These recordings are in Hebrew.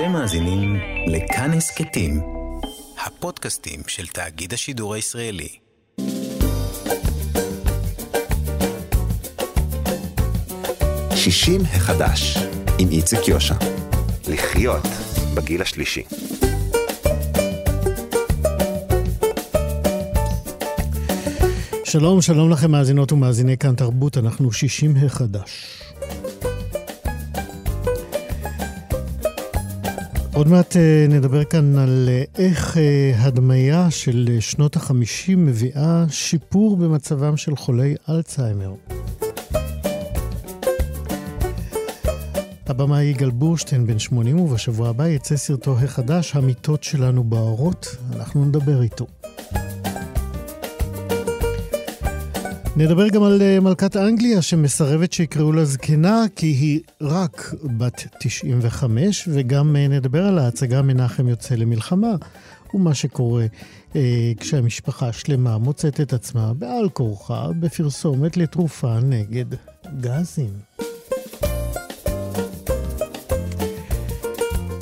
אתם מאזינים לכאן הסכתים, הפודקאסטים של תאגיד השידור הישראלי. שישים החדש, עם איציק יושע. לחיות בגיל השלישי. שלום, שלום לכם מאזינות ומאזיני כאן תרבות, אנחנו שישים החדש. עוד מעט אה, נדבר כאן על אה, איך אה, הדמיה של שנות החמישים מביאה שיפור במצבם של חולי אלצהיימר. הבמאי יגאל בורשטיין בן 80 ובשבוע הבא יצא סרטו החדש, המיטות שלנו בערות, אנחנו נדבר איתו. נדבר גם על אה, מלכת אנגליה שמסרבת שיקראו לה זקנה כי היא רק בת 95, וגם אה, נדבר על ההצגה מנחם יוצא למלחמה, ומה שקורה אה, כשהמשפחה השלמה מוצאת את עצמה בעל כורחה בפרסומת לתרופה נגד גזים.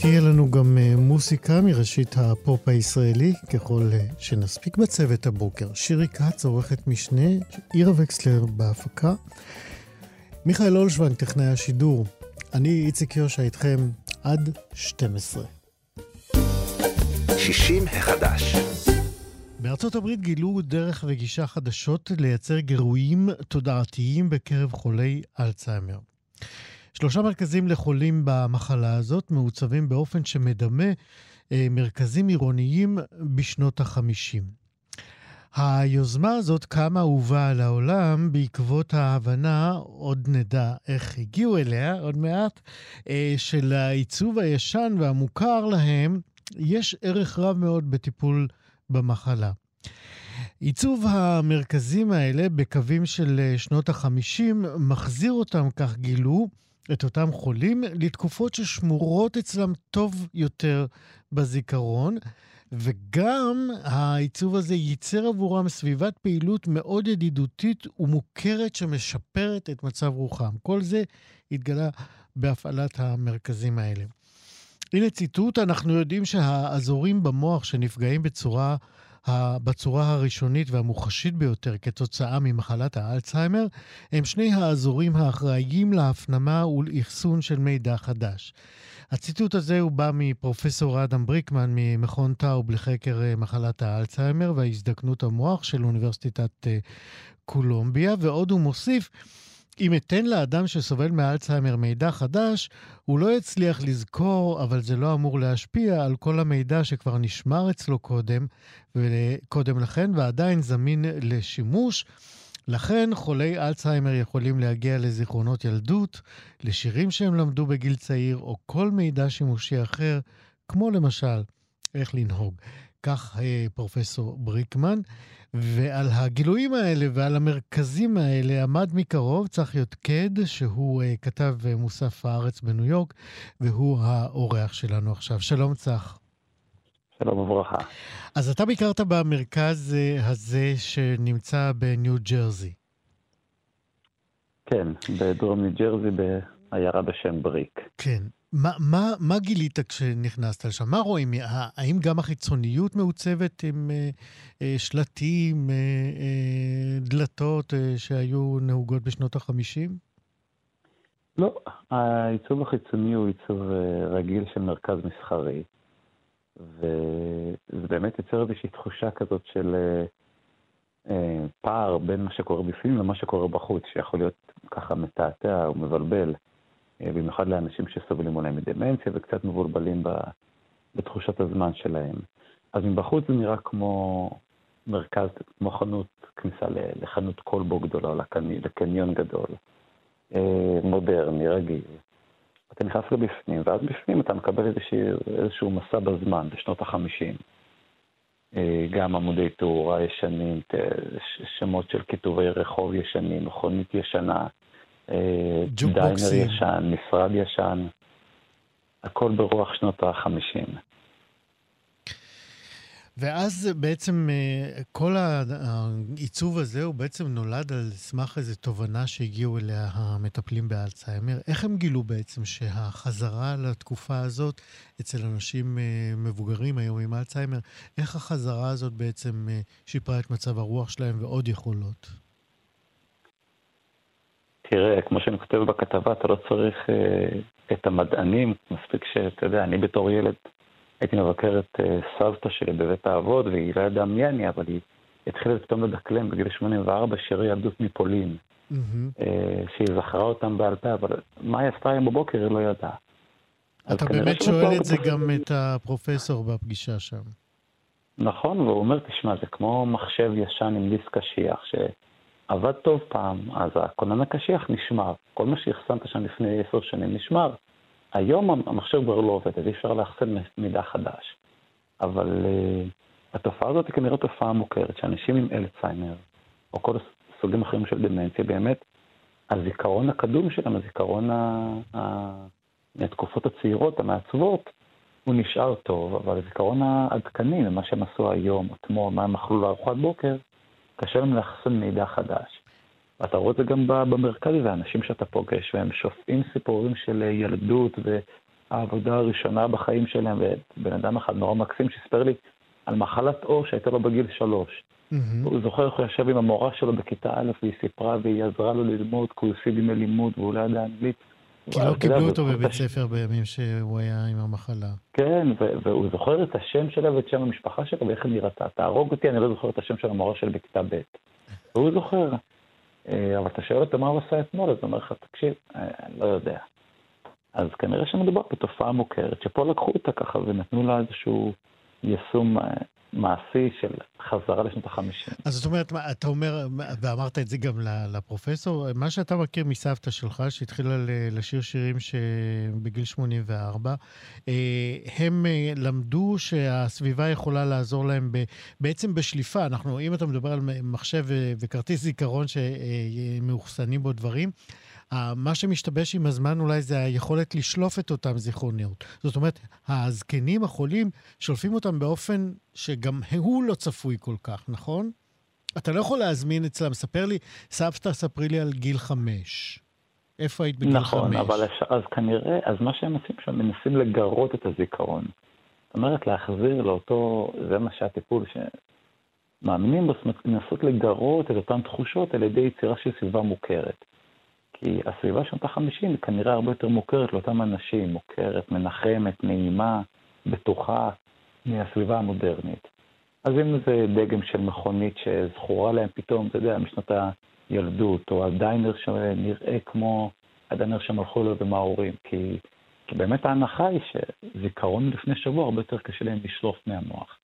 תהיה לנו גם uh, מוסיקה מראשית הפופ הישראלי, ככל uh, שנספיק בצוות הבוקר. שירי כץ, עורכת משנה, עירה וקסלר בהפקה. מיכאל אולשוונג, טכנאי השידור. אני איציק יושע איתכם עד 12. 60 החדש. בארצות הברית גילו דרך וגישה חדשות לייצר גירויים תודעתיים בקרב חולי אלצהיימר. שלושה מרכזים לחולים במחלה הזאת מעוצבים באופן שמדמה אה, מרכזים עירוניים בשנות החמישים. היוזמה הזאת קמה ובאה לעולם בעקבות ההבנה, עוד נדע איך הגיעו אליה, עוד מעט, אה, של העיצוב הישן והמוכר להם, יש ערך רב מאוד בטיפול במחלה. עיצוב המרכזים האלה בקווים של אה, שנות החמישים מחזיר אותם, כך גילו, את אותם חולים לתקופות ששמורות אצלם טוב יותר בזיכרון, וגם העיצוב הזה ייצר עבורם סביבת פעילות מאוד ידידותית ומוכרת שמשפרת את מצב רוחם. כל זה התגלה בהפעלת המרכזים האלה. הנה ציטוט, אנחנו יודעים שהאזורים במוח שנפגעים בצורה בצורה הראשונית והמוחשית ביותר כתוצאה ממחלת האלצהיימר, הם שני האזורים האחראיים להפנמה ולאחסון של מידע חדש. הציטוט הזה הוא בא מפרופסור אדם בריקמן ממכון טאוב לחקר אה, מחלת האלצהיימר והזדקנות המוח של אוניברסיטת אה, קולומביה, ועוד הוא מוסיף אם אתן לאדם שסובל מאלצהיימר מידע חדש, הוא לא יצליח לזכור, אבל זה לא אמור להשפיע על כל המידע שכבר נשמר אצלו קודם, קודם לכן, ועדיין זמין לשימוש. לכן חולי אלצהיימר יכולים להגיע לזיכרונות ילדות, לשירים שהם למדו בגיל צעיר, או כל מידע שימושי אחר, כמו למשל איך לנהוג. כך אה, פרופסור בריקמן. ועל הגילויים האלה ועל המרכזים האלה עמד מקרוב צחי יותקד, שהוא uh, כתב uh, מוסף הארץ בניו יורק, והוא האורח שלנו עכשיו. שלום צח. שלום וברכה. אז אתה ביקרת במרכז הזה שנמצא בניו ג'רזי. כן, בדרום ניו ג'רזי בעיירה בשם בריק. כן. מה, מה, מה גילית כשנכנסת לשם? מה רואים? האם גם החיצוניות מעוצבת עם אה, אה, שלטים, אה, אה, דלתות אה, שהיו נהוגות בשנות ה-50? לא, העיצוב החיצוני הוא עיצוב אה, רגיל של מרכז מסחרי, וזה באמת יוצר איזושהי תחושה כזאת של אה, אה, פער בין מה שקורה בפנים למה שקורה בחוץ, שיכול להיות ככה מתעתע ומבלבל. אה, במיוחד לאנשים שסובלים אולי מדמנציה וקצת מבולבלים בתחושת הזמן שלהם. אז מבחוץ זה נראה כמו מרכז, כמו חנות, כניסה לחנות כלבו גדולה, לקניון גדול, אה, מודרני, רגיל. אתה נכנס לבפנים, ואז בפנים אתה מקבל איזשהו, איזשהו מסע בזמן, בשנות החמישים. אה, גם עמודי תאורה ישנים, שמות של כיתובי רחוב ישנים, מכונית ישנה, דיינר ישן, משרד ישן, הכל ברוח שנות החמישים. ואז בעצם אה, כל העיצוב הזה הוא בעצם נולד על סמך איזו תובנה שהגיעו אליה המטפלים באלצהיימר. איך הם גילו בעצם שהחזרה לתקופה הזאת אצל אנשים אה, מבוגרים היום עם אלצהיימר, איך החזרה הזאת בעצם אה, שיפרה את מצב הרוח שלהם ועוד יכולות? תראה, כמו שאני כותב בכתבה, אתה לא צריך אה, את המדענים, מספיק שאתה יודע, אני בתור ילד הייתי מבקר את אה, סבתא שלי בבית האבות, והיא לא ידעה מי אני, אבל היא התחילה פתאום לדקלם בגיל 84 שירי ילדות מפולין, mm-hmm. אה, שהיא זכרה אותם בעל פה, אבל מה היא עשתה היום בבוקר היא לא ידעה. אתה באמת שואל את זה גם את הפרופסור בפגישה שם. נכון, והוא אומר, תשמע, זה כמו מחשב ישן עם דיסק קשיח, שעבד טוב פעם, אז הכונן הקשיח נשמר. כל מה שהחסנת שם לפני עשר שנים נשמר. היום המחשב כבר לא עובד, אז אי אפשר לאחסן מידע חדש. אבל uh, התופעה הזאת היא כנראה תופעה מוכרת, שאנשים עם אלצהיימר, או כל סוגים אחרים של דמנציה, באמת, הזיכרון הקדום שלהם, הזיכרון ה... ה... מהתקופות הצעירות, המעצבות, הוא נשאר טוב, אבל הזיכרון העדכני, למה שהם עשו היום, אתמול, מה הם אכלו לארוחת בוקר, קשה להם לאחסן מידע חדש. ואתה רואה את זה גם במרכז, זה אנשים שאתה פוגש, והם שופעים סיפורים של ילדות והעבודה הראשונה בחיים שלהם, ובן אדם אחד נורא מקסים שסיפר לי על מחלת עור שהייתה לו בגיל שלוש. Mm-hmm. הוא זוכר איך הוא ישב עם המורה שלו בכיתה א', והיא סיפרה והיא עזרה לו ללמוד, כי הוא הפסיד ימי לימוד והוא לא ידע אנגלית. כי לא קיבלו אותו בבית ספר בימים שהוא היה עם המחלה. כן, והוא זוכר את השם שלה ואת שם המשפחה שלה ואיך היא נראתה. תהרוג אותי, אני לא זוכר את השם של המורה שלי בכיתה ב'. והוא זוכר. אה, אבל אתה שואל אותו מה הוא עשה אתמול, אז הוא אומר לך, תקשיב, אה, אני לא יודע. אז כנראה שמדובר בתופעה מוכרת, שפה לקחו אותה ככה ונתנו לה איזשהו יישום אה, מעשי של חזרה לשנות החמישים. אז זאת אומרת, אתה אומר, ואמרת את זה גם לפרופסור, מה שאתה מכיר מסבתא שלך, שהתחילה לשיר שירים בגיל 84, אה, הם אה, למדו שהסביבה יכולה לעזור להם בעצם בשליפה. אנחנו, אם אתה מדבר על מחשב וכרטיס זיכרון שמאוחסנים בו דברים, מה שמשתבש עם הזמן אולי זה היכולת לשלוף את אותם זיכרוניות. זאת אומרת, הזקנים החולים שולפים אותם באופן שגם הוא לא צפוי כל כך, נכון? אתה לא יכול להזמין אצלם, ספר לי, סבתא, ספרי לי על גיל חמש. איפה היית בגיל נכון, חמש? נכון, אבל אז כנראה, אז מה שהם עושים שם, מנסים לגרות את הזיכרון. זאת אומרת, להחזיר לאותו, זה מה שהטיפול שמאמינים בו, זאת אומרת, לנסות לגרות את אותן תחושות על ידי יצירה של סביבה מוכרת. כי הסביבה שנות החמישים היא כנראה הרבה יותר מוכרת לאותם אנשים, מוכרת, מנחמת, נעימה, בטוחה, מהסביבה המודרנית. אז אם זה דגם של מכונית שזכורה להם פתאום, אתה יודע, משנות הילדות, או הדיינר שנראה כמו הדיינר שהם הלכו לו עם ההורים, כי, כי באמת ההנחה היא שזיכרון לפני שבוע הרבה יותר קשה להם לשלוף מהמוח.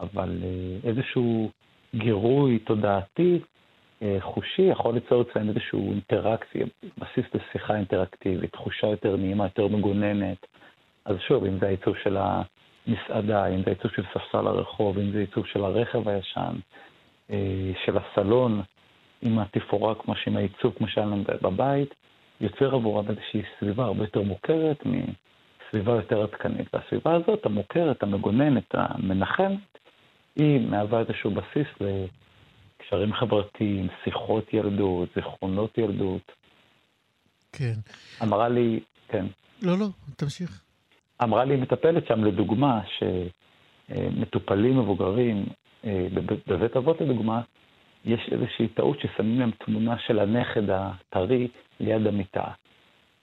אבל אה, איזשהו גירוי תודעתי חושי יכול ליצור אצלם איזושהי אינטראקציה, בסיס לשיחה אינטראקטיבית, תחושה יותר נעימה, יותר מגוננת. אז שוב, אם זה העיצוב של המסעדה, אם זה העיצוב של ספסל הרחוב, אם זה עיצוב של הרכב הישן, אה, של הסלון, עם התפאורה כמו שעם העיצוב כמו שהיה לנו בבית, יוצר עבורם איזושהי סביבה הרבה יותר מוכרת מסביבה יותר עדכנית. והסביבה הזאת, המוכרת, המגוננת, המנחמת, היא מהווה איזשהו בסיס קשרים חברתיים, שיחות ילדות, זיכרונות ילדות. כן. אמרה לי, כן. לא, לא, תמשיך. אמרה לי מטפלת שם, לדוגמה, שמטופלים מבוגרים, אה, בבית אבות לדוגמה, יש איזושהי טעות ששמים להם תמונה של הנכד הטרי ליד המיטה.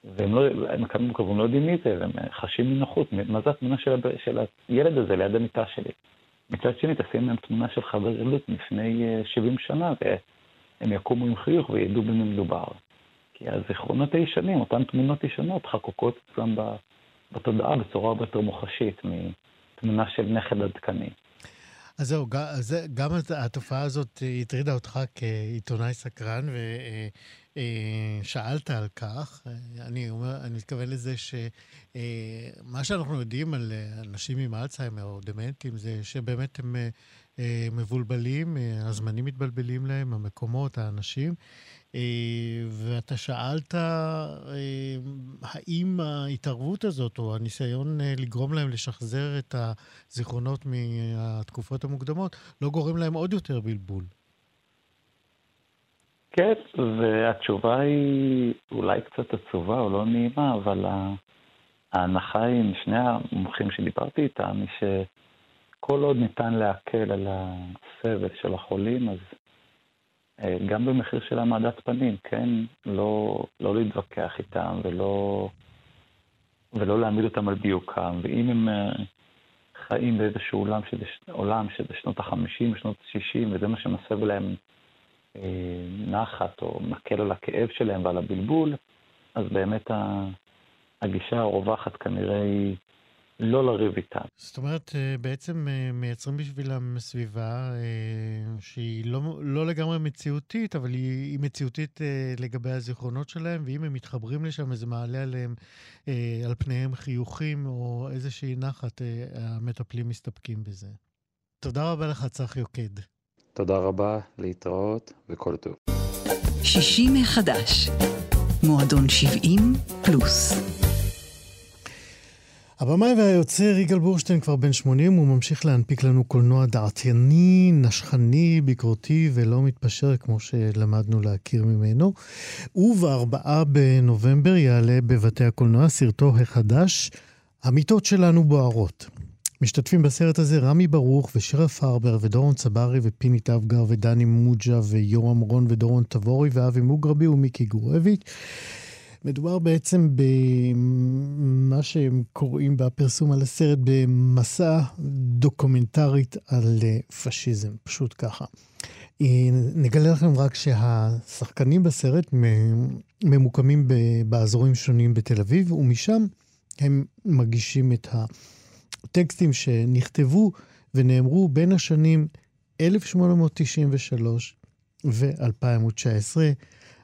והם לא, הם כמובן לא יודעים מי זה, והם חשים מנוחות, מה זה התמונה של, של הילד הזה ליד המיטה שלי. מצד שני, תשים להם תמונה של חבר ילדות לפני 70 אה, שנה, והם יקומו עם חיוך וידעו במי מדובר. כי הזיכרונות הישנים, אותן תמונות ישנות, חקוקות אצלם בתודעה בצורה הרבה יותר מוחשית מתמונה של נכד עדכני. אז זהו, גם התופעה הזאת הטרידה אותך כעיתונאי סקרן, ושאלת על כך. אני, אומר, אני מתכוון לזה שמה שאנחנו יודעים על אנשים עם אלצהיימר או דמנטים זה שבאמת הם אה, מבולבלים, אה, הזמנים מתבלבלים להם, המקומות, האנשים. אה, ואתה שאלת אה, האם ההתערבות הזאת, או הניסיון אה, לגרום להם לשחזר את הזיכרונות מהתקופות המוקדמות, לא גורם להם עוד יותר בלבול. כן, והתשובה היא אולי קצת עצובה או לא נעימה, אבל ההנחה היא משני המומחים שדיברתי איתם, היא שכל עוד ניתן להקל על הסבל של החולים, אז אה, גם במחיר של העמדת פנים, כן? לא, לא להתווכח איתם ולא, ולא להעמיד אותם על דיוקם. ואם הם אה, חיים באיזשהו עולם שזה, עולם שזה שנות ה-50, שנות ה-60, וזה מה שמסב להם נחת או מקל על הכאב שלהם ועל הבלבול, אז באמת הגישה הרווחת כנראה היא לא לריב איתם. זאת אומרת, אה, בעצם אה, מייצרים בשבילם סביבה אה, שהיא לא, לא לגמרי מציאותית, אבל היא, היא מציאותית לגבי הזיכרונות שלהם, ואם הם מתחברים לשם וזה מעלה עליהם, על פניהם חיוכים או איזושהי נחת, המטפלים מסתפקים בזה. תודה רבה לך, צח יוקד. תודה רבה, להתראות וכל טוב. 60 מחדש, מועדון 70 פלוס. הבמאי והיוצר יגאל בורשטיין כבר בן 80, הוא ממשיך להנפיק לנו קולנוע דעתייני, נשכני, ביקורתי ולא מתפשר כמו שלמדנו להכיר ממנו. ובארבעה בנובמבר יעלה בבתי הקולנוע סרטו החדש, המיטות שלנו בוערות. משתתפים בסרט הזה רמי ברוך ושירה פרבר ודורון צברי ופיני טבגר ודני מוג'ה ויורם רון ודורון תבורי ואבי מוגרבי ומיקי גורביץ'. מדובר בעצם במה שהם קוראים בפרסום על הסרט במסע דוקומנטרית על אה, פשיזם, פשוט ככה. אה, נגלה לכם רק שהשחקנים בסרט ממוקמים באזורים שונים בתל אביב, ומשם הם מגישים את הטקסטים שנכתבו ונאמרו בין השנים 1893 ו-2019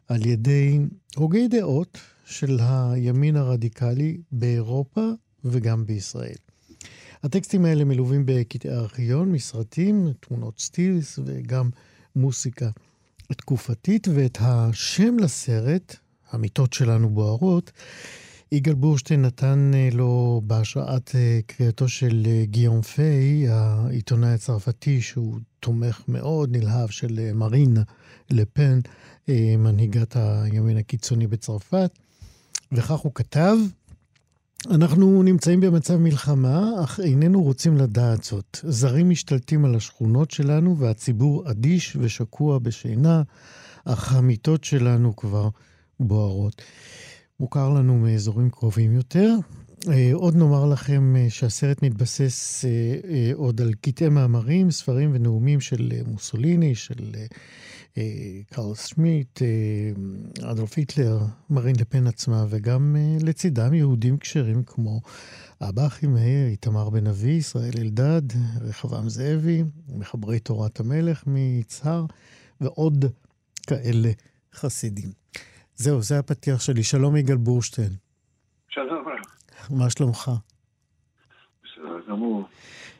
על ידי הוגי דעות של הימין הרדיקלי באירופה וגם בישראל. הטקסטים האלה מלווים בקטעי ארכיון, מסרטים, תמונות סטילס וגם מוסיקה תקופתית, ואת השם לסרט, המיטות שלנו בוערות, יגאל בורשטיין נתן אה, לו בהשראת אה, קריאתו של אה, גיון פיי, העיתונאי הצרפתי, שהוא תומך מאוד נלהב של מרין לפן, מנהיגת הימין הקיצוני בצרפת. וכך הוא כתב, אנחנו נמצאים במצב מלחמה, אך איננו רוצים לדעת זאת. זרים משתלטים על השכונות שלנו והציבור אדיש ושקוע בשינה, אך המיטות שלנו כבר בוערות. מוכר לנו מאזורים קרובים יותר. אה, עוד נאמר לכם אה, שהסרט מתבסס אה, עוד על קטעי מאמרים, ספרים ונאומים של מוסוליני, של קרל סמית, אדולף היטלר, מרין לפן עצמה, וגם לצידם יהודים כשרים כמו אבא אחימאיר, איתמר בן אבי, ישראל אלדד, רחבעם זאבי, מחברי תורת המלך מיצהר, ועוד כאלה חסידים. זהו, זה הפתיח שלי. שלום יגאל בורשטיין. שלום. מה שלומך? בסדר גמור.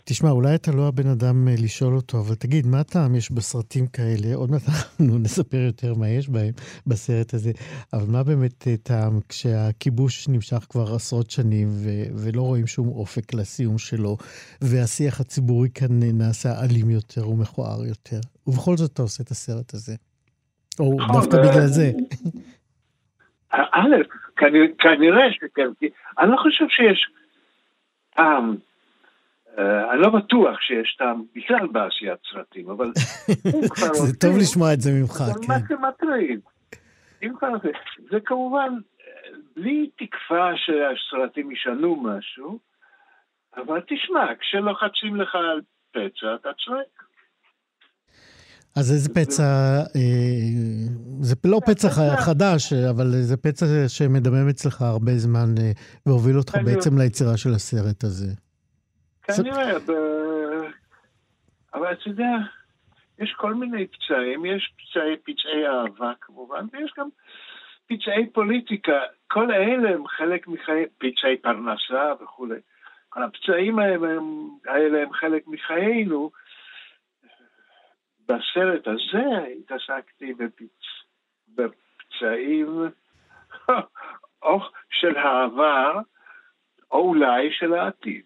תשמע, אולי אתה לא הבן אדם אה, לשאול אותו, אבל תגיד, מה טעם יש בסרטים כאלה? עוד מעט אנחנו נספר יותר מה יש בהם בסרט הזה, אבל מה באמת אה, טעם כשהכיבוש נמשך כבר עשרות שנים ו- ולא רואים שום אופק לסיום שלו, והשיח הציבורי כאן אה, נעשה אלים יותר ומכוער יותר, ובכל זאת אתה עושה את הסרט הזה. או נכון, דווקא בגלל זה. א', כנראה שכן, כי אני לא חושב שיש טעם, אה, אני לא בטוח שיש טעם בכלל בעשיית סרטים, אבל זה טוב לשמוע את זה ממך, כן. מה זה מטריד? זה כמובן בלי תקווה שהסרטים ישנו משהו, אבל תשמע, כשלוחצים לך על פצע, אתה צועק. אז איזה פצע, אה, זה לא פצע חדש, אבל זה פצע שמדמם אצלך הרבה זמן אה, והוביל אותך בעצם ליצירה של הסרט הזה. כנראה, אבל אתה יודע, יש כל מיני פצעים, יש פצעי, פצעי אהבה כמובן, ויש גם פצעי פוליטיקה. כל אלה הם חלק מחיי, פצעי פרנסה וכולי. כל הפצעים האלה הם חלק מחיינו. בסרט הזה התעסקתי בפצ... בפצעים או של העבר, או אולי של העתיד.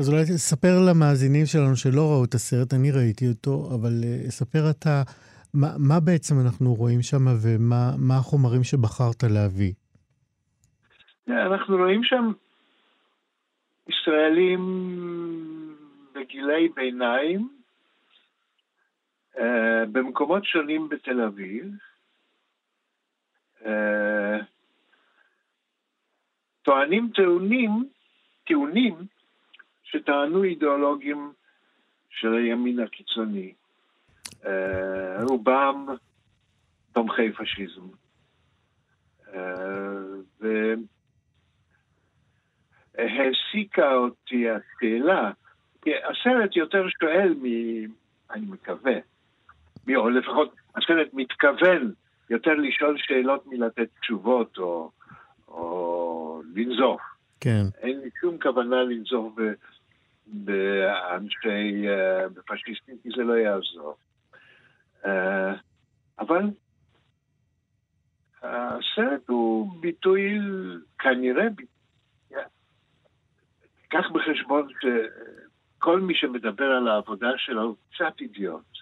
אז אולי תספר למאזינים שלנו שלא ראו את הסרט, אני ראיתי אותו, אבל uh, ספר אתה, מה, מה בעצם אנחנו רואים שם ומה החומרים שבחרת להביא? אנחנו רואים שם ישראלים בגילי ביניים, במקומות שונים בתל אביב. Uh, טוענים טיעונים, טיעונים שטענו אידיאולוגים של הימין הקיצוני. אה, רובם תומכי פשיזם. אה, והעסיקה אותי השאלה, הסרט יותר שואל מ... אני מקווה, או לפחות הסרט מתכוון יותר לשאול שאלות מלתת תשובות או, או לנזוף. כן. אין לי שום כוונה לנזוף ב... באנשי, אה, בפשיסטים, כי זה לא יעזור. אה, אבל הסרט הוא ביטוי, כנראה, קח בחשבון שכל מי שמדבר על העבודה שלו הוא קצת אידיוט.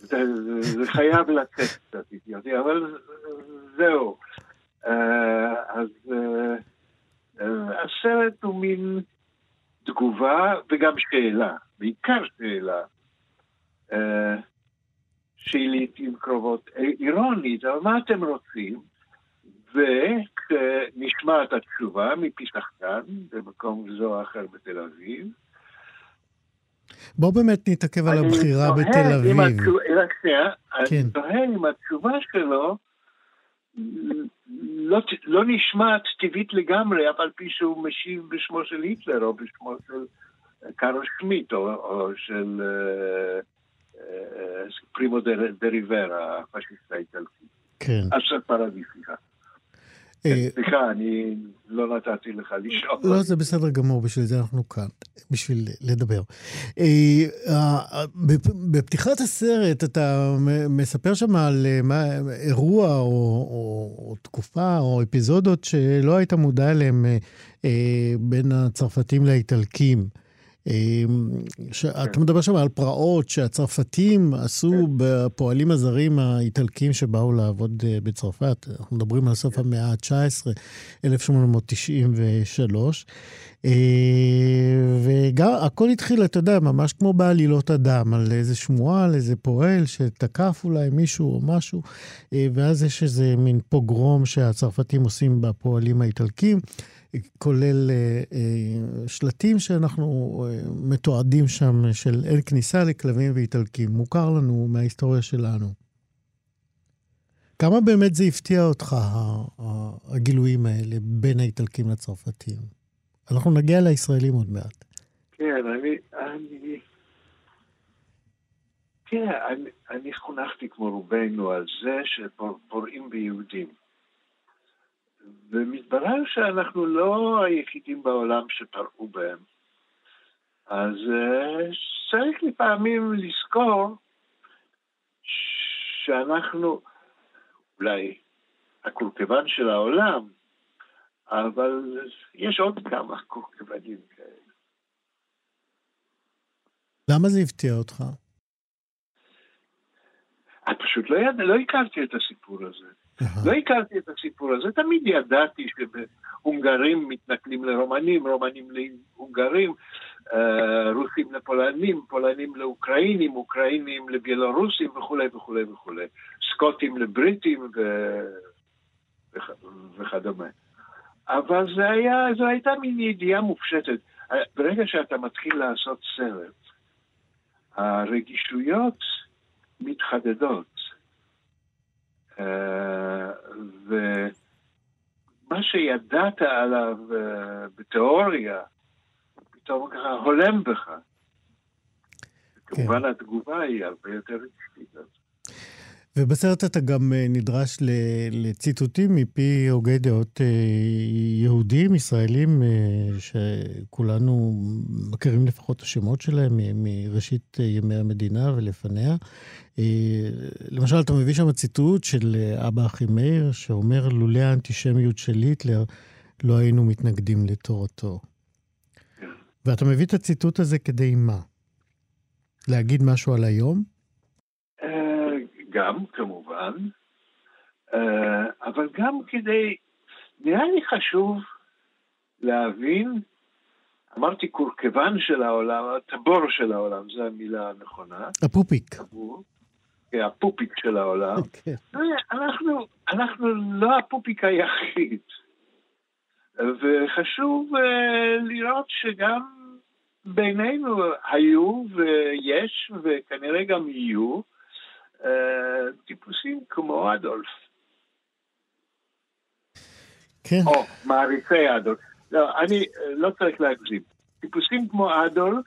זה, זה חייב לצאת קצת אידיוטי, אבל זהו. אה, אז הסרט הוא מין תגובה וגם שאלה, בעיקר שאלה, אה, שהיא לעיתים קרובות אירונית, אבל מה אתם רוצים? וכשנשמע את התשובה מפי שחקן במקום זה או אחר בתל אביב. בוא באמת נתעכב על הבחירה בתל אביב. רק שנייה, כן. אני תוהה אם התשובה שלו לא, לא נשמעת טבעית לגמרי, אף על פי שהוא משיב בשמו של היטלר או בשמו של קארל שמיט או, או של אה, אה, פרימו דריברה, הפשיסט האיטלקי. כן. אשר פרדי, סליחה. אה, סליחה, אני לא נתתי לך לשאול. לא, זה בסדר גמור, בשביל זה אנחנו כאן, בשביל לדבר. אה, אה, בפתיחת הסרט אתה מספר שם על אירוע או תקופה או אפיזודות שלא היית מודע אליהם בין הצרפתים לאיטלקים. אמ, אתה כן. מדבר שם על פרעות שהצרפתים עשו כן. בפועלים הזרים האיטלקים שבאו לעבוד אה, בצרפת. אנחנו מדברים על סוף כן. המאה ה-19, 1893. אה, וגם הכל התחיל, אתה יודע, ממש כמו בעלילות הדם, על איזה שמועה, על איזה פועל שתקף אולי מישהו או משהו, אה, ואז יש איזה מין פוגרום שהצרפתים עושים בפועלים האיטלקים. כולל אה, אה, שלטים שאנחנו מתועדים שם של אין כניסה לכלבים ואיטלקים. מוכר לנו מההיסטוריה שלנו. כמה באמת זה הפתיע אותך, הגילויים האלה בין האיטלקים לצרפתים? אנחנו נגיע לישראלים עוד מעט. כן, אני... אני... תראה, אני, אני חונכתי כמו רובנו על זה שפורעים ביהודים. ומתברר שאנחנו לא היחידים בעולם שפרעו בהם. אז uh, צריך לפעמים לזכור שאנחנו אולי הקורקבן של העולם, אבל יש עוד כמה קורקבנים כאלה. למה זה הפתיע אותך? אני פשוט לא, יד... לא הכרתי את הסיפור הזה. לא הכרתי את הסיפור הזה, תמיד ידעתי שהונגרים מתנכלים לרומנים, רומנים להונגרים, אה, רוסים לפולנים, פולנים לאוקראינים, אוקראינים לבלורוסים וכולי וכולי וכולי, סקוטים לבריטים ו... וכדומה. אבל זה היה, זו הייתה מין ידיעה מופשטת. ברגע שאתה מתחיל לעשות סרט, הרגישויות מתחדדות. אה, ומה שידעת עליו אה, בתיאוריה, פתאום ככה הולם בך. כן. כמובן התגובה היא הרבה יותר רגשית. ובסרט אתה גם אה, נדרש לציטוטים מפי הוגי דעות אה, יהודים, ישראלים, אה, שכולנו מכירים לפחות את השמות שלהם מראשית ימי המדינה ולפניה. למשל, אתה מביא שם ציטוט של אבא אחימאיר, שאומר, לולא האנטישמיות של היטלר, לא היינו מתנגדים לתורתו. ואתה מביא את הציטוט הזה כדי מה? להגיד משהו על היום? גם, כמובן, אה, אבל גם כדי, נראה לי חשוב להבין, אמרתי קורקבן של העולם, הטבור של העולם, זו המילה הנכונה. הפופיק. כן, הפופיק של העולם. Okay. אוקיי. אנחנו, אנחנו לא הפופיק היחיד. וחשוב uh, לראות שגם בינינו היו ויש וכנראה גם יהיו אה, טיפוסים כמו אדולף. כן. או מעריצי אדולף. לא, אני אה, לא צריך להגזים. טיפוסים כמו אדולף,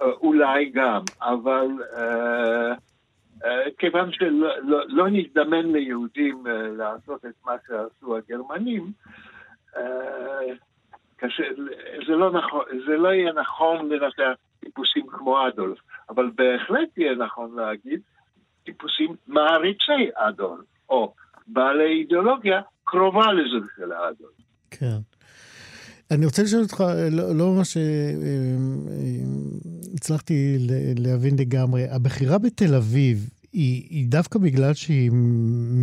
אה, אולי גם, אבל כיוון שלא לא, לא נזדמן ליהודים לעשות את מה שעשו הגרמנים, קשה, זה, לא נכון, זה לא יהיה נכון לנתח טיפוסים כמו אדולף, אבל בהחלט יהיה נכון להגיד טיפוסים מעריצי אדון, או בעלי אידיאולוגיה קרובה לזו של האדון. כן. אני רוצה לשאול אותך, לא, לא ממש אה, אה, הצלחתי להבין לגמרי, הבחירה בתל אביב היא, היא דווקא בגלל שהיא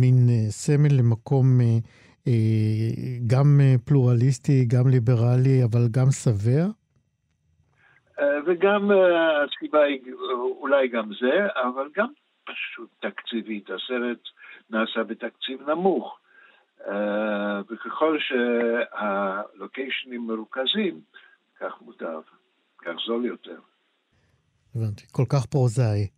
מין אה, סמל למקום גם פלורליסטי, גם ליברלי, אבל גם שבע? וגם הסיבה היא אולי גם זה, אבל גם פשוט תקציבית, הסרט נעשה בתקציב נמוך. Uh, וככל שהלוקיישנים מרוכזים, כך מוטב, כך זול יותר. הבנתי, כל כך פרוזאי.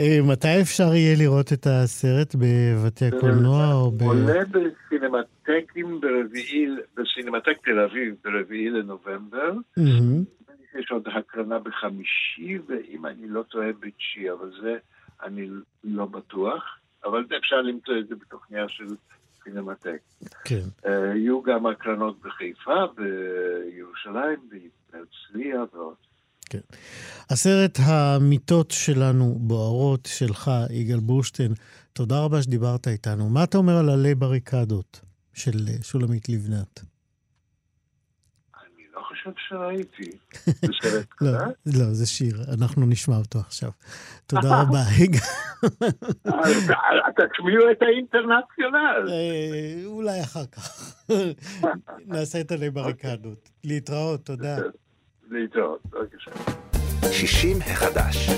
אה, מתי אפשר יהיה לראות את הסרט בבתי הקולנוע או ב... עולה בסינמטקים ברביעי, בסינמטק תל אביב ברביעי לנובמבר. יש עוד הקרנה בחמישי, ואם אני לא טועה בתשיעי, אבל זה אני לא בטוח. אבל אפשר למצוא את זה בתוכניה של סינמטק. כן. Uh, יהיו גם הקרנות בחיפה, בירושלים, בהרצליה ועוד. כן. הסרט המיטות שלנו בוערות, שלך, יגאל בורשטיין, תודה רבה שדיברת איתנו. מה אתה אומר על עלי בריקדות של אה, שולמית לבנת? חושב שראיתי. זה סרט לא, לא, זה שיר, אנחנו נשמע אותו עכשיו. תודה רבה. אתה תשמיעו את האינטרנציונל. אה, אולי אחר כך. נעשה את עלי בריקדות. להתראות, תודה. להתראות, בבקשה. 60 החדש.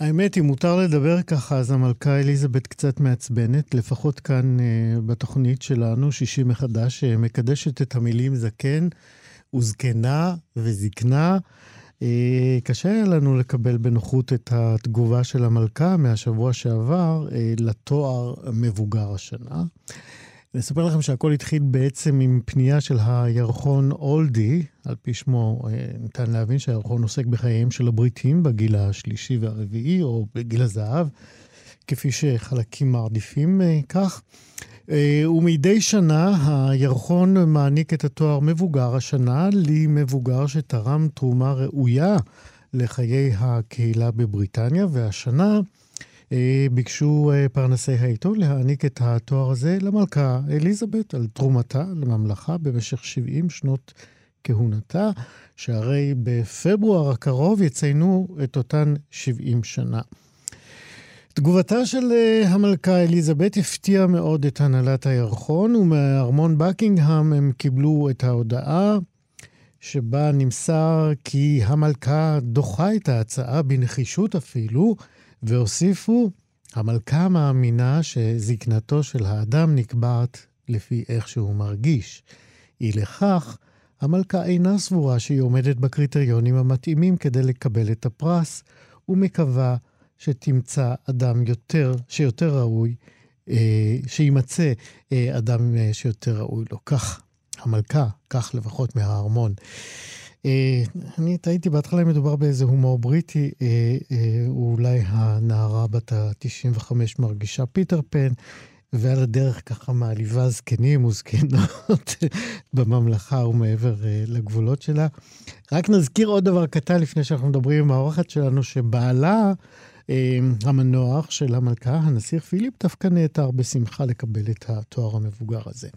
האמת, אם מותר לדבר ככה, אז המלכה אליזבת קצת מעצבנת, לפחות כאן uh, בתוכנית שלנו, שישי מחדש, שמקדשת את המילים זקן וזקנה וזקנה. Uh, קשה היה לנו לקבל בנוחות את התגובה של המלכה מהשבוע שעבר uh, לתואר מבוגר השנה. אני אספר לכם שהכל התחיל בעצם עם פנייה של הירחון אולדי, על פי שמו אה, ניתן להבין שהירחון עוסק בחייהם של הבריטים בגיל השלישי והרביעי, או בגיל הזהב, כפי שחלקים מעדיפים אה, כך. אה, ומדי שנה הירחון מעניק את התואר מבוגר השנה למבוגר שתרם תרומה ראויה לחיי הקהילה בבריטניה, והשנה ביקשו אה, פרנסי העיתון להעניק את התואר הזה למלכה אליזבת על תרומתה לממלכה במשך 70 שנות כהונתה, שהרי בפברואר הקרוב יציינו את אותן 70 שנה. תגובתה של אה, המלכה אליזבת הפתיעה מאוד את הנהלת הירחון, ומארמון בקינגהם הם קיבלו את ההודעה שבה נמסר כי המלכה דוחה את ההצעה בנחישות אפילו, והוסיפו, המלכה מאמינה שזקנתו של האדם נקבעת לפי איך שהוא מרגיש. אי לכך, המלכה אינה סבורה שהיא עומדת בקריטריונים המתאימים כדי לקבל את הפרס, ומקווה שתמצא אדם יותר, שיותר ראוי, אה, שימצא אה, אדם אה, שיותר ראוי לו. כך המלכה, כך לפחות מהארמון. אני טעיתי בהתחלה מדובר באיזה הומור בריטי, אולי הנערה בת ה-95 מרגישה פיטר פן. ועל הדרך ככה מעליבה זקנים וזקנות בממלכה ומעבר לגבולות שלה. רק נזכיר עוד דבר קטן לפני שאנחנו מדברים עם האורחת שלנו, שבעלה המנוח של המלכה, הנסיך פיליפ, דווקא נעתר בשמחה לקבל את התואר המבוגר הזה.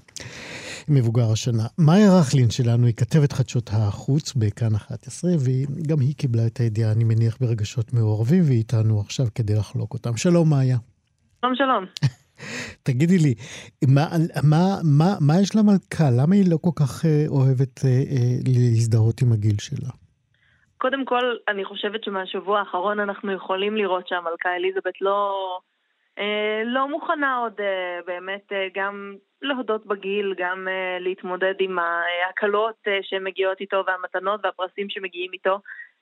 מבוגר השנה. מאיה רכלין שלנו היא כתבת חדשות החוץ בכאן 11, וגם היא קיבלה את הידיעה, אני מניח, ברגשות מעורבים, והיא איתנו עכשיו כדי לחלוק אותם. שלום, מאיה. שלום, שלום. תגידי לי, מה, מה, מה, מה יש למלכה? למה היא לא כל כך אה, אוהבת אה, אה, להזדהות עם הגיל שלה? קודם כל, אני חושבת שמהשבוע האחרון אנחנו יכולים לראות שהמלכה אליזבת לא, לא מוכנה עוד אה, באמת אה, גם להודות בגיל, גם אה, להתמודד עם ההקלות אה, שמגיעות איתו והמתנות והפרסים שמגיעים איתו.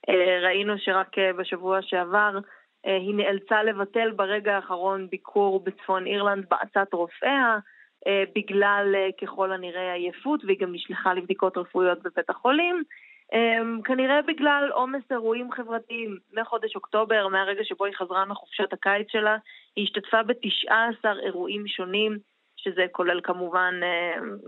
אה, ראינו שרק אה, בשבוע שעבר אה, היא נאלצה לבטל ברגע האחרון ביקור בצפון אירלנד בעצת רופאיה, אה, בגלל אה, ככל הנראה עייפות, והיא גם נשלחה לבדיקות רפואיות בבית החולים. כנראה בגלל עומס אירועים חברתיים. מחודש אוקטובר, מהרגע שבו היא חזרה מחופשת הקיץ שלה, היא השתתפה ב-19 אירועים שונים, שזה כולל כמובן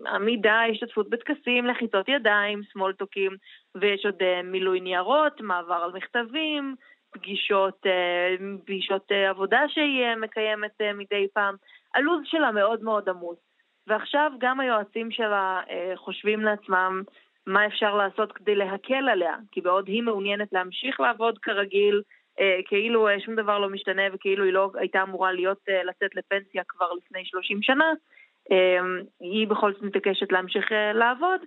עמידה, השתתפות בטקסים, לחיצות ידיים, סמולטוקים, ויש עוד מילוי ניירות, מעבר על מכתבים, פגישות, אה, פגישות אה, עבודה שהיא אה, מקיימת מדי פעם. הלו"ז שלה מאוד מאוד עמוס. ועכשיו גם היועצים שלה חושבים לעצמם מה אפשר לעשות כדי להקל עליה, כי בעוד היא מעוניינת להמשיך לעבוד כרגיל, כאילו שום דבר לא משתנה וכאילו היא לא הייתה אמורה להיות, לצאת לפנסיה כבר לפני 30 שנה, היא בכל זאת מתעקשת להמשיך לעבוד,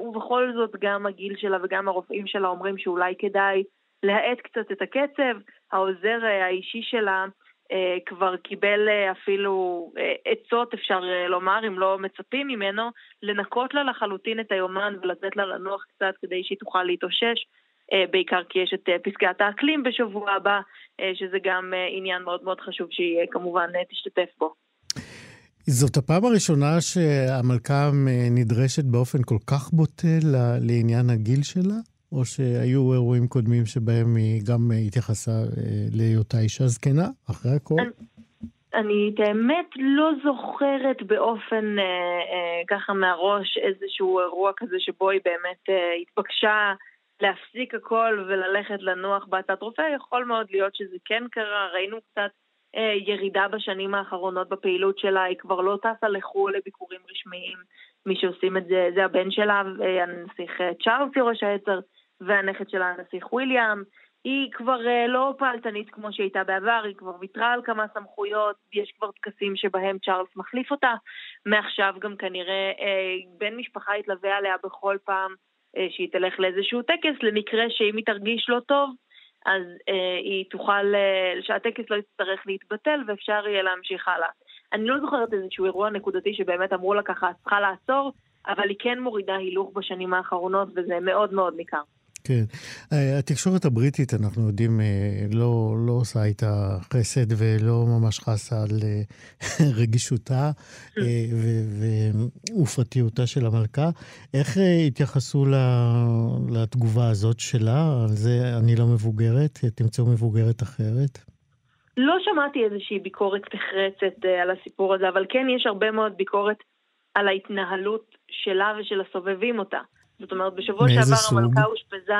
ובכל זאת גם הגיל שלה וגם הרופאים שלה אומרים שאולי כדאי להאט קצת את הקצב. העוזר אה, האישי שלה אה, כבר קיבל אה, אפילו עצות, אפשר לומר, אם לא מצפים ממנו, לנקות לה לחלוטין את היומן ולתת לה לנוח קצת כדי שהיא תוכל להתאושש. בעיקר כי יש את פסקת האקלים בשבוע הבא, שזה גם עניין מאוד מאוד חשוב שהיא כמובן תשתתף בו. זאת הפעם הראשונה שהמלכה נדרשת באופן כל כך בוטה לעניין הגיל שלה? או שהיו אירועים קודמים שבהם היא גם התייחסה אה, להיותה אישה זקנה, אחרי הכל? אני באמת לא זוכרת באופן אה, אה, ככה מהראש איזשהו אירוע כזה שבו היא באמת אה, התבקשה להפסיק הכל וללכת לנוח בעצת רופא. יכול מאוד להיות שזה כן קרה, ראינו קצת אה, ירידה בשנים האחרונות בפעילות שלה, היא כבר לא טסה לחו"ל לביקורים רשמיים. מי שעושים את זה זה הבן שלה, אה, הנסיך אה, צ'ארלס יורש העצר. והנכד שלה הנסיך וויליאם. היא כבר uh, לא פעלתנית כמו שהייתה בעבר, היא כבר ויתרה על כמה סמכויות, יש כבר טקסים שבהם צ'ארלס מחליף אותה. מעכשיו גם כנראה uh, בן משפחה יתלווה עליה בכל פעם שהיא תלך לאיזשהו טקס, למקרה שאם היא תרגיש לא טוב, אז uh, היא תוכל, uh, שהטקס לא יצטרך להתבטל ואפשר יהיה להמשיך הלאה. אני לא זוכרת איזשהו אירוע נקודתי שבאמת אמרו לה ככה, צריכה לעצור, אבל היא כן מורידה הילוך בשנים האחרונות וזה מאוד מאוד ניכר. כן. אה, התקשורת הבריטית, אנחנו יודעים, אה, לא, לא עושה איתה חסד ולא ממש חסה על אה, רגישותה ופרטיותה של המלכה. איך התייחסו לתגובה הזאת שלה? על זה אני לא מבוגרת, תמצאו מבוגרת אחרת? לא שמעתי איזושהי ביקורת נחרצת על הסיפור הזה, אבל כן יש הרבה מאוד ביקורת על ההתנהלות שלה ושל הסובבים אותה. זאת אומרת, בשבוע שעבר סוג? המלכה אושפזה,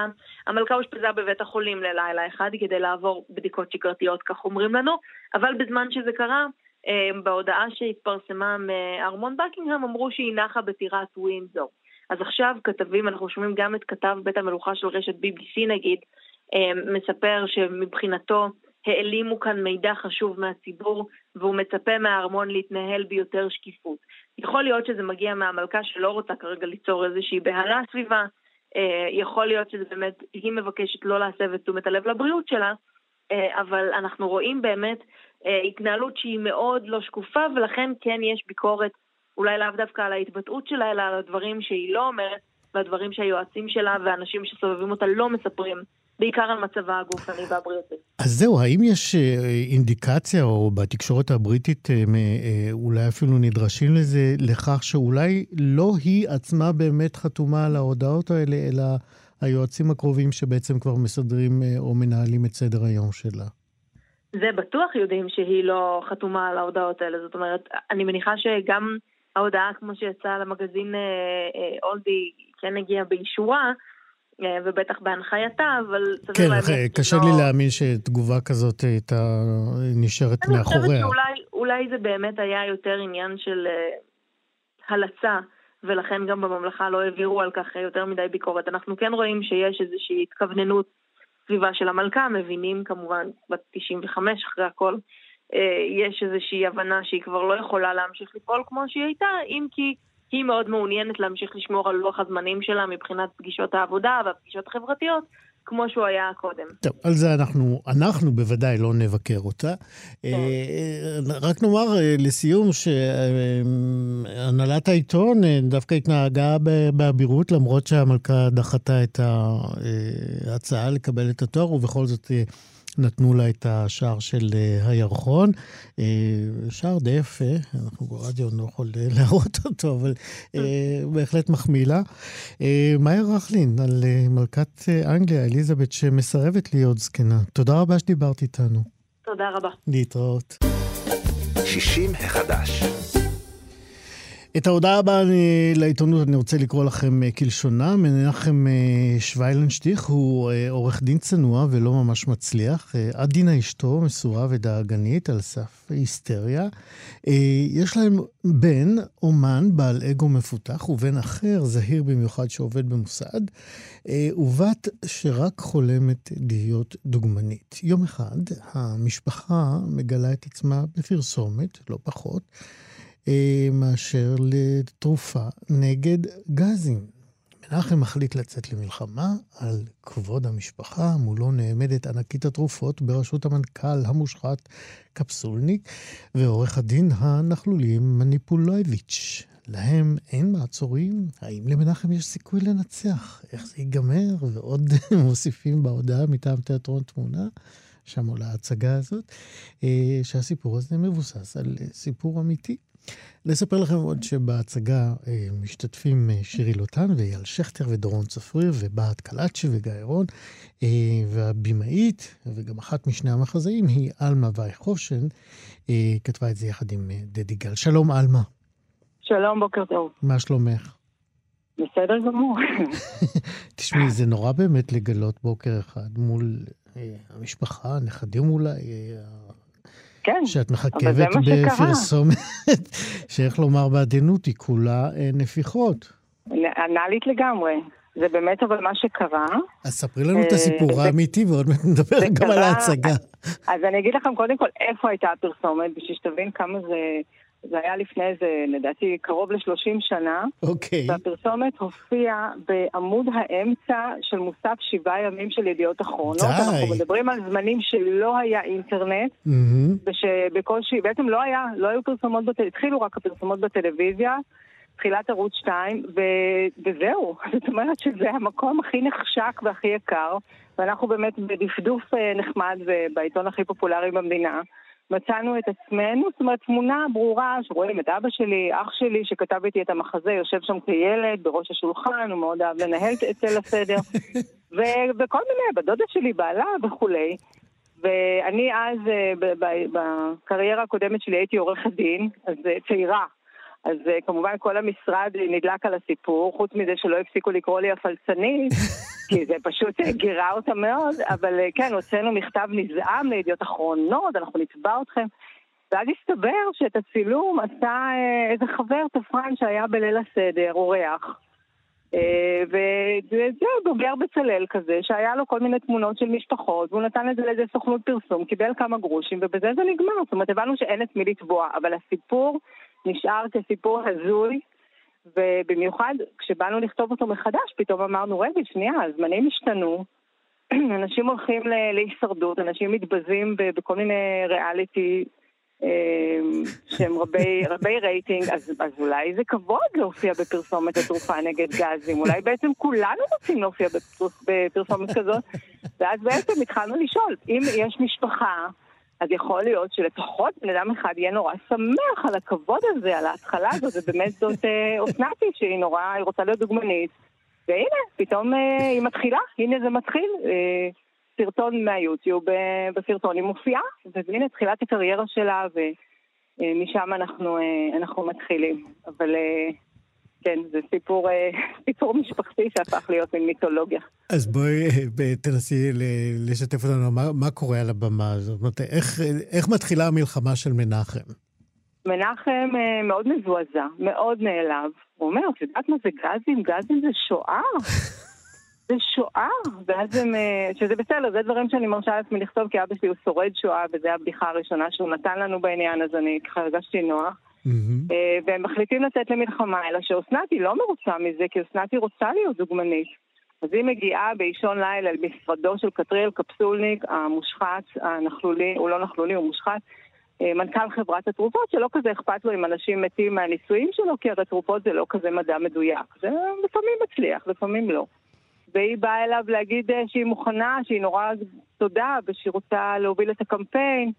המלכה אושפזה בבית החולים ללילה אחד כדי לעבור בדיקות שגרתיות, כך אומרים לנו, אבל בזמן שזה קרה, אה, בהודעה שהתפרסמה מארמון בקינגהם אמרו שהיא נחה בטירת ווינזור. אז עכשיו כתבים, אנחנו שומעים גם את כתב בית המלוכה של רשת BBC נגיד, אה, מספר שמבחינתו העלימו כאן מידע חשוב מהציבור, והוא מצפה מהארמון להתנהל ביותר שקיפות. יכול להיות שזה מגיע מהמלכה שלא רוצה כרגע ליצור איזושהי בהלה סביבה, אה, יכול להיות שזה באמת, היא מבקשת לא להסב את תשומת הלב לבריאות שלה, אה, אבל אנחנו רואים באמת אה, התנהלות שהיא מאוד לא שקופה, ולכן כן יש ביקורת, אולי לאו דווקא על ההתבטאות שלה, אלא על הדברים שהיא לא אומרת, והדברים שהיועצים שלה ואנשים שסובבים אותה לא מספרים. בעיקר על מצבה הגופני והבריאותי. אז זהו, האם יש אה, אינדיקציה, או בתקשורת הבריטית אה, אה, אולי אפילו נדרשים לזה, לכך שאולי לא היא עצמה באמת חתומה על ההודעות האלה, אלא היועצים הקרובים שבעצם כבר מסדרים או מנהלים את סדר היום שלה. זה בטוח יודעים שהיא לא חתומה על ההודעות האלה. זאת אומרת, אני מניחה שגם ההודעה כמו שיצאה למגזין אולדי כן הגיעה באישורה, ובטח בהנחייתה, אבל סביר כן, להניח כן, קשה שלא- לי להאמין שתגובה כזאת הייתה נשארת אני חושבת מאחוריה. שאולי אולי זה באמת היה יותר עניין של אה, הלצה, ולכן גם בממלכה לא העבירו על כך יותר מדי ביקורת. אנחנו כן רואים שיש איזושהי התכווננות סביבה של המלכה, מבינים כמובן, בת 95 אחרי הכל, אה, יש איזושהי הבנה שהיא כבר לא יכולה להמשיך לפעול כמו שהיא הייתה, אם כי היא מאוד מעוניינת להמשיך לשמור על לוח הזמנים שלה מבחינת פגישות העבודה והפגישות החברתיות, כמו שהוא היה קודם. טוב, על זה אנחנו, אנחנו בוודאי לא נבקר אותה. כן. רק נאמר אה, לסיום שהנהלת העיתון דווקא התנהגה באבירות, למרות שהמלכה דחתה את ההצעה לקבל את התואר, ובכל זאת נתנו לה את השער של אה, הירחון. אה, שער די יפה, אנחנו ברדיו לא יכול אה, להראות אותו, אבל בהחלט מחמיא לה. מאיה רכלין, על מלכת אנגליה, אליזבת, שמסרבת להיות זקנה. תודה רבה שדיברת איתנו. תודה רבה. להתראות. 60 החדש. את ההודעה הבאה אני, לעיתונות אני רוצה לקרוא לכם אה, כלשונה. מנחם אה, שוויילנשטיך הוא אה, עורך דין צנוע ולא ממש מצליח. עדינה אשתו מסורה ודאגנית על סף היסטריה. יש להם בן, אומן, בעל אגו מפותח, ובן אחר, זהיר במיוחד, שעובד במוסד, ובת שרק חולמת להיות דוגמנית. יום אחד המשפחה מגלה את עצמה בפרסומת, לא פחות. אה, מאשר לתרופה נגד גזים. מנחם מחליט לצאת למלחמה על כבוד המשפחה, מולו נעמדת ענקית התרופות בראשות המנכ"ל המושחת קפסולניק ועורך הדין הנכלולים מניפולוביץ'. להם אין מעצורים? האם למנחם יש סיכוי לנצח? איך זה ייגמר? ועוד מוסיפים בהודעה מטעם תיאטרון תמונה. שם עולה ההצגה הזאת, אה, שהסיפור הזה מבוסס על סיפור אמיתי. לספר לכם עוד שבהצגה אה, משתתפים אה, שירי לוטן ואייל שכטר ודורון צפריר ובהט קלאצ'י וגיא רון, אה, והבימאית וגם אחת משני המחזאים היא עלמה וייחושן, כתבה את זה יחד עם דדי גל. שלום עלמה, שלום, בוקר טוב. מה שלומך? בסדר גמור. תשמעי, זה נורא באמת לגלות בוקר אחד מול המשפחה, הנכדים אולי, כן, שאת מחכבת. בפרסומת, שאיך לומר בעדינות, היא כולה אה, נפיחות. אנאלית לגמרי. זה באמת אבל מה שקרה. אז ספרי לנו את אה, הסיפור האמיתי, ועוד מעט נדבר גם על ההצגה. אז אני אגיד לכם קודם כל איפה הייתה הפרסומת, בשביל שתבין כמה זה... זה היה לפני איזה, לדעתי, קרוב ל-30 שנה, אוקיי. והפרסומת הופיעה בעמוד האמצע של מוסף שבעה ימים של ידיעות אחרונות. די. אנחנו מדברים על זמנים שלא היה אינטרנט, מהמם. ושבקושי, בעצם לא היה, לא היו פרסומות, בטל... התחילו רק הפרסומות בטלוויזיה, תחילת ערוץ 2, ו... וזהו. זאת אומרת שזה המקום הכי נחשק והכי יקר, ואנחנו באמת בדפדוף אה, נחמד ובעיתון הכי פופולרי במדינה. מצאנו את עצמנו, זאת אומרת תמונה ברורה שרואים את אבא שלי, אח שלי שכתב איתי את המחזה, יושב שם כילד בראש השולחן, הוא מאוד אהב לנהל את ליל הסדר, ו- וכל מיני, בדודה שלי, בעלה וכולי. ואני אז, אה, בקריירה הקודמת שלי הייתי עורכת דין, אז אה, צעירה. אז אה, כמובן כל המשרד נדלק על הסיפור, חוץ מזה שלא הפסיקו לקרוא לי הפלצנית, כי זה פשוט אה, גירה אותה מאוד, אבל אה, כן, הוצאנו מכתב נזעם לידיעות אחרונות, אנחנו נתבע אתכם. ואז הסתבר שאת הצילום עשה אה, איזה חבר תפרן שהיה בליל הסדר, אורח. אה, וזה בוגר בצלאל כזה, שהיה לו כל מיני תמונות של משפחות, והוא נתן את זה לאיזה סוכנות פרסום, קיבל כמה גרושים, ובזה זה נגמר. זאת אומרת, הבנו שאין את מי לתבוע, אבל הסיפור נשאר כסיפור הזוי, ובמיוחד כשבאנו לכתוב אותו מחדש, פתאום אמרנו, רגע, שנייה, הזמנים השתנו, אנשים הולכים להישרדות, אנשים מתבזים בכל מיני ריאליטי אה, שהם רבי, רבי רייטינג, אז, אז אולי זה כבוד להופיע בפרסומת התרופה נגד גזים, אולי בעצם כולנו רוצים להופיע בפרס, בפרסומת כזאת, ואז בעצם התחלנו לשאול, אם יש משפחה, אז יכול להיות שלפחות בן אדם אחד יהיה נורא שמח על הכבוד הזה, על ההתחלה הזאת, ובאמת זאת אה, אסנתי שהיא נורא, היא רוצה להיות דוגמנית. והנה, פתאום אה, היא מתחילה, הנה זה מתחיל. אה, סרטון מהיוטיוב, בסרטון היא מופיעה, והנה תחילת הקריירה שלה, ומשם אנחנו, אנחנו מתחילים. אבל כן, זה סיפור, אה, סיפור משפחתי שהפך להיות מין מיתולוגיה. אז בואי אה, תנסי לשתף אותנו, מה, מה קורה על הבמה הזאת? איך, איך מתחילה המלחמה של מנחם? מנחם אה, מאוד מזועזע, מאוד נעלב. הוא אומר, את יודעת מה זה גזים? גזים זה שואה. זה שואה. ואז הם, שזה בסדר, זה דברים שאני מרשה לעצמי לכתוב, כי אבא שלי הוא שורד שואה, וזו הבדיחה הראשונה שהוא נתן לנו בעניין, אז אני ככה הרגשתי נוח. מהמם. אה, והם מחליטים לצאת למלחמה, אלא שאסנת היא לא מרוצה מזה, כי אסנת היא רוצה להיות דוגמנית. אז היא מגיעה באישון לילה למשרדו של קטריאל קפסולניק, המושחת, הנכלולי, הוא לא נכלולי, הוא מושחת, אה, מנכ"ל חברת התרופות, שלא כזה אכפת לו אם אנשים מתים מהניסויים שלו, כי הרי תרופות זה לא כזה מדע מדויק. זה לפעמים מצליח, לפעמים לא. והיא באה אליו להגיד אה, שהיא מוכנה, שהיא נורא תודה, ושהיא רוצה להוביל את הקמפיין.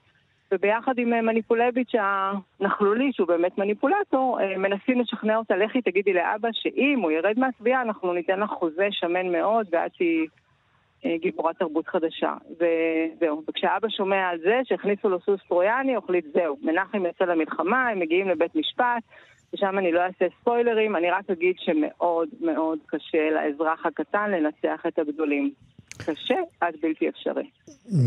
וביחד עם אה, מניפולביץ' הנכלולי, שהוא באמת מניפולטור, אה, מנסים לשכנע אותה, לכי תגידי לאבא שאם הוא ירד מהתביעה, אנחנו ניתן לך חוזה שמן מאוד, ואת תהיי אה, גיבורת תרבות חדשה. וזהו. וכשאבא שומע על זה, שהכניסו לו סוס טרויאני, הוא החליט, זהו, מנחם יוצא למלחמה, הם מגיעים לבית משפט, ושם אני לא אעשה ספוילרים, אני רק אגיד שמאוד מאוד קשה לאזרח הקטן לנצח את הגדולים. קשה עד בלתי אפשרי.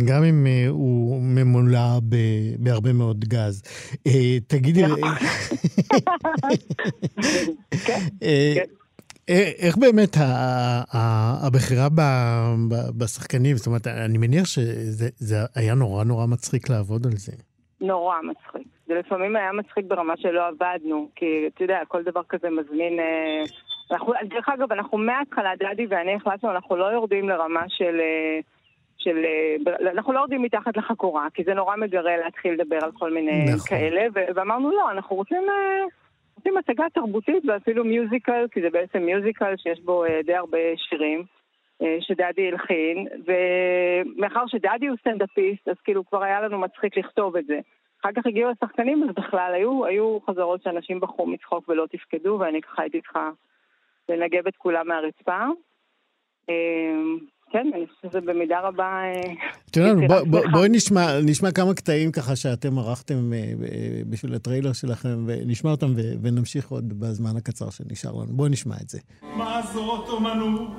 גם אם אה, הוא ממולא ב- בהרבה מאוד גז. אה, תגידי, נכון. כן, אה, כן. אה, איך באמת הבחירה בשחקנים? זאת אומרת, אני מניח שזה זה היה נורא נורא מצחיק לעבוד על זה. נורא מצחיק. זה לפעמים היה מצחיק ברמה שלא עבדנו, כי אתה יודע, כל דבר כזה מזמין... אה, אנחנו, דרך אגב, אנחנו מההתחלה, דדי ואני החלטנו, אנחנו לא יורדים לרמה של... אה, של... אה, אנחנו לא יורדים מתחת לחגורה, כי זה נורא מגרה להתחיל לדבר על כל מיני נכון. כאלה, ו- ואמרנו לא, אנחנו רוצים... אה, רוצים הצגה תרבותית ואפילו מיוזיקל, כי זה בעצם מיוזיקל שיש בו אה, די הרבה שירים. אה, שדדי הלחין, ומאחר שדדי הוא סטנדאפיסט, אז כאילו כבר היה לנו מצחיק לכתוב את זה. אחר כך הגיעו השחקנים, אז בכלל היו, היו חזרות שאנשים בכו מצחוק ולא תפקדו, ואני ככה הייתי צריכה לנגב את כולם מהרצפה. אה, כן, אני חושבת שזה במידה רבה... אה, בוא- צריכה. בואי נשמע, נשמע כמה קטעים ככה שאתם ערכתם אה, ב- בשביל הטריילר שלכם, ונשמע אותם ונמשיך עוד בזמן הקצר שנשאר לנו. בואי נשמע את זה. מה זאת אומנות?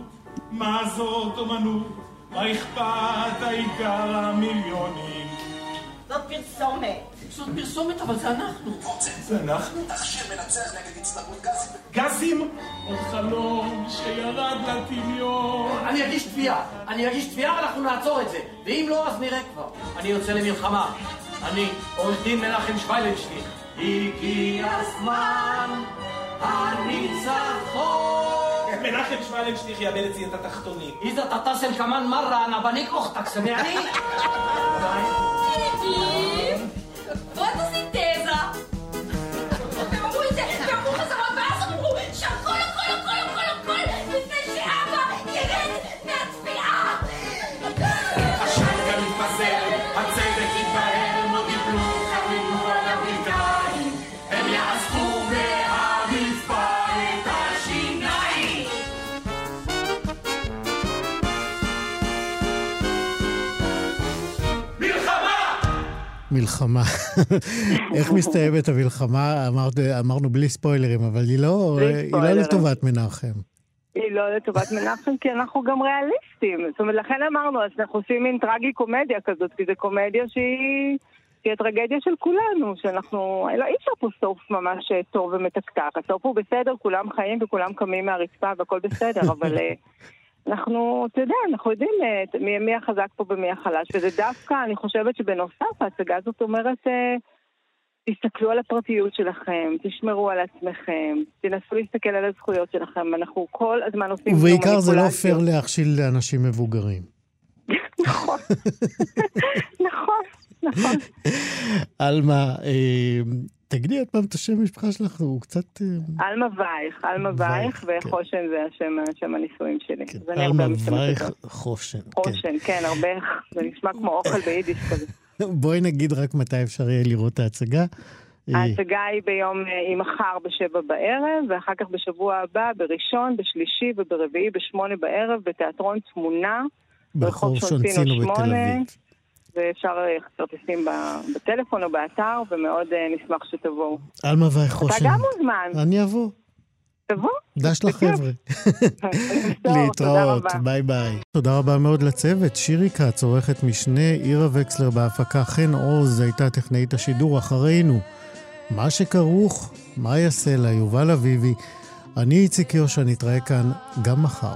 מה זאת אומנות? מה אכפת העיקר המיליונים? זאת פרסומת. זאת פרסומת, אבל זה אנחנו. זה אנחנו? תכשיר מנצח נגד הצטרפות גזים. גזים? עוד חלום שירד לטמיון. אני אגיש תביעה. אני אגיש תביעה ואנחנו נעצור את זה. ואם לא, אז נראה כבר. אני יוצא למלחמה. אני עורך דין מנחם שוויילנשטיין. הגיע הזמן הניצחון. מנחם שוויילנשטיין יאבד אצלי את התחתונים. איזה תטסל כמן מרה, נבניק אוכתק, סמעני? מלחמה. איך מסתיימת המלחמה? אמרת, אמרנו בלי ספוילרים, אבל היא לא, בלי היא לא. לטובת מנחם. היא לא לטובת מנחם, כי אנחנו גם ריאליסטים. זאת אומרת, לכן אמרנו, אז אנחנו עושים מין טרגי קומדיה כזאת, כי זו קומדיה שהיא... שהיא הטרגדיה של כולנו, שאנחנו... לא, אי אפשר פה סוף ממש אה, טוב ומתקתק. הסוף הוא בסדר, כולם חיים וכולם קמים מהרצפה והכל בסדר, אבל אה, אנחנו, אתה יודע, אנחנו יודעים אה, מי, מי החזק פה ומי החלש, וזה דווקא, אני חושבת שבנוסף, ההצגה הזאת אומרת... אה, תסתכלו על הפרטיות שלכם, תשמרו על עצמכם, תנסו להסתכל על הזכויות שלכם, אנחנו כל הזמן עושים... ובעיקר זה לא. פייר להכשיל לאנשים מבוגרים. נכון, נכון, נכון. עלמה, אה, תגידי עוד פעם את השם המשפחה שלך, הוא קצת... אה, עלמה וייך, עלמה וייך, כן. וחושן זה השם, השם הנישואים שלי. אני עלמה וייך. חושן. כן. חושן, כן, הרבה, זה נשמע כמו אוכל ביידיש כזה. בואי נגיד רק מתי אפשר יהיה לראות את ההצגה, אה, ההצגה היא ביום, אה, היא מחר בשבע בערב, ואחר כך בשבוע הבא, בראשון, בשלישי וברביעי בשמונה בערב, בתיאטרון תמונה, ברחוב שונצינו בתל אביב. ואפשר אה, כרטיסים ב- בטלפון או באתר, ומאוד אה, נשמח שתבואו. עלמה אתה והחושן. גם מוזמן, אני אבוא. תבוא. דש לחבר'ה. להתראות. ביי ביי. תודה רבה מאוד לצוות, שירי כץ, עורכת משנה, עירה וקסלר בהפקה, חן עוז הייתה טכנאית השידור אחרינו. מה שכרוך, מה יעשה לה, יובל אביבי. אני איציק יושע, נתראה כאן גם מחר.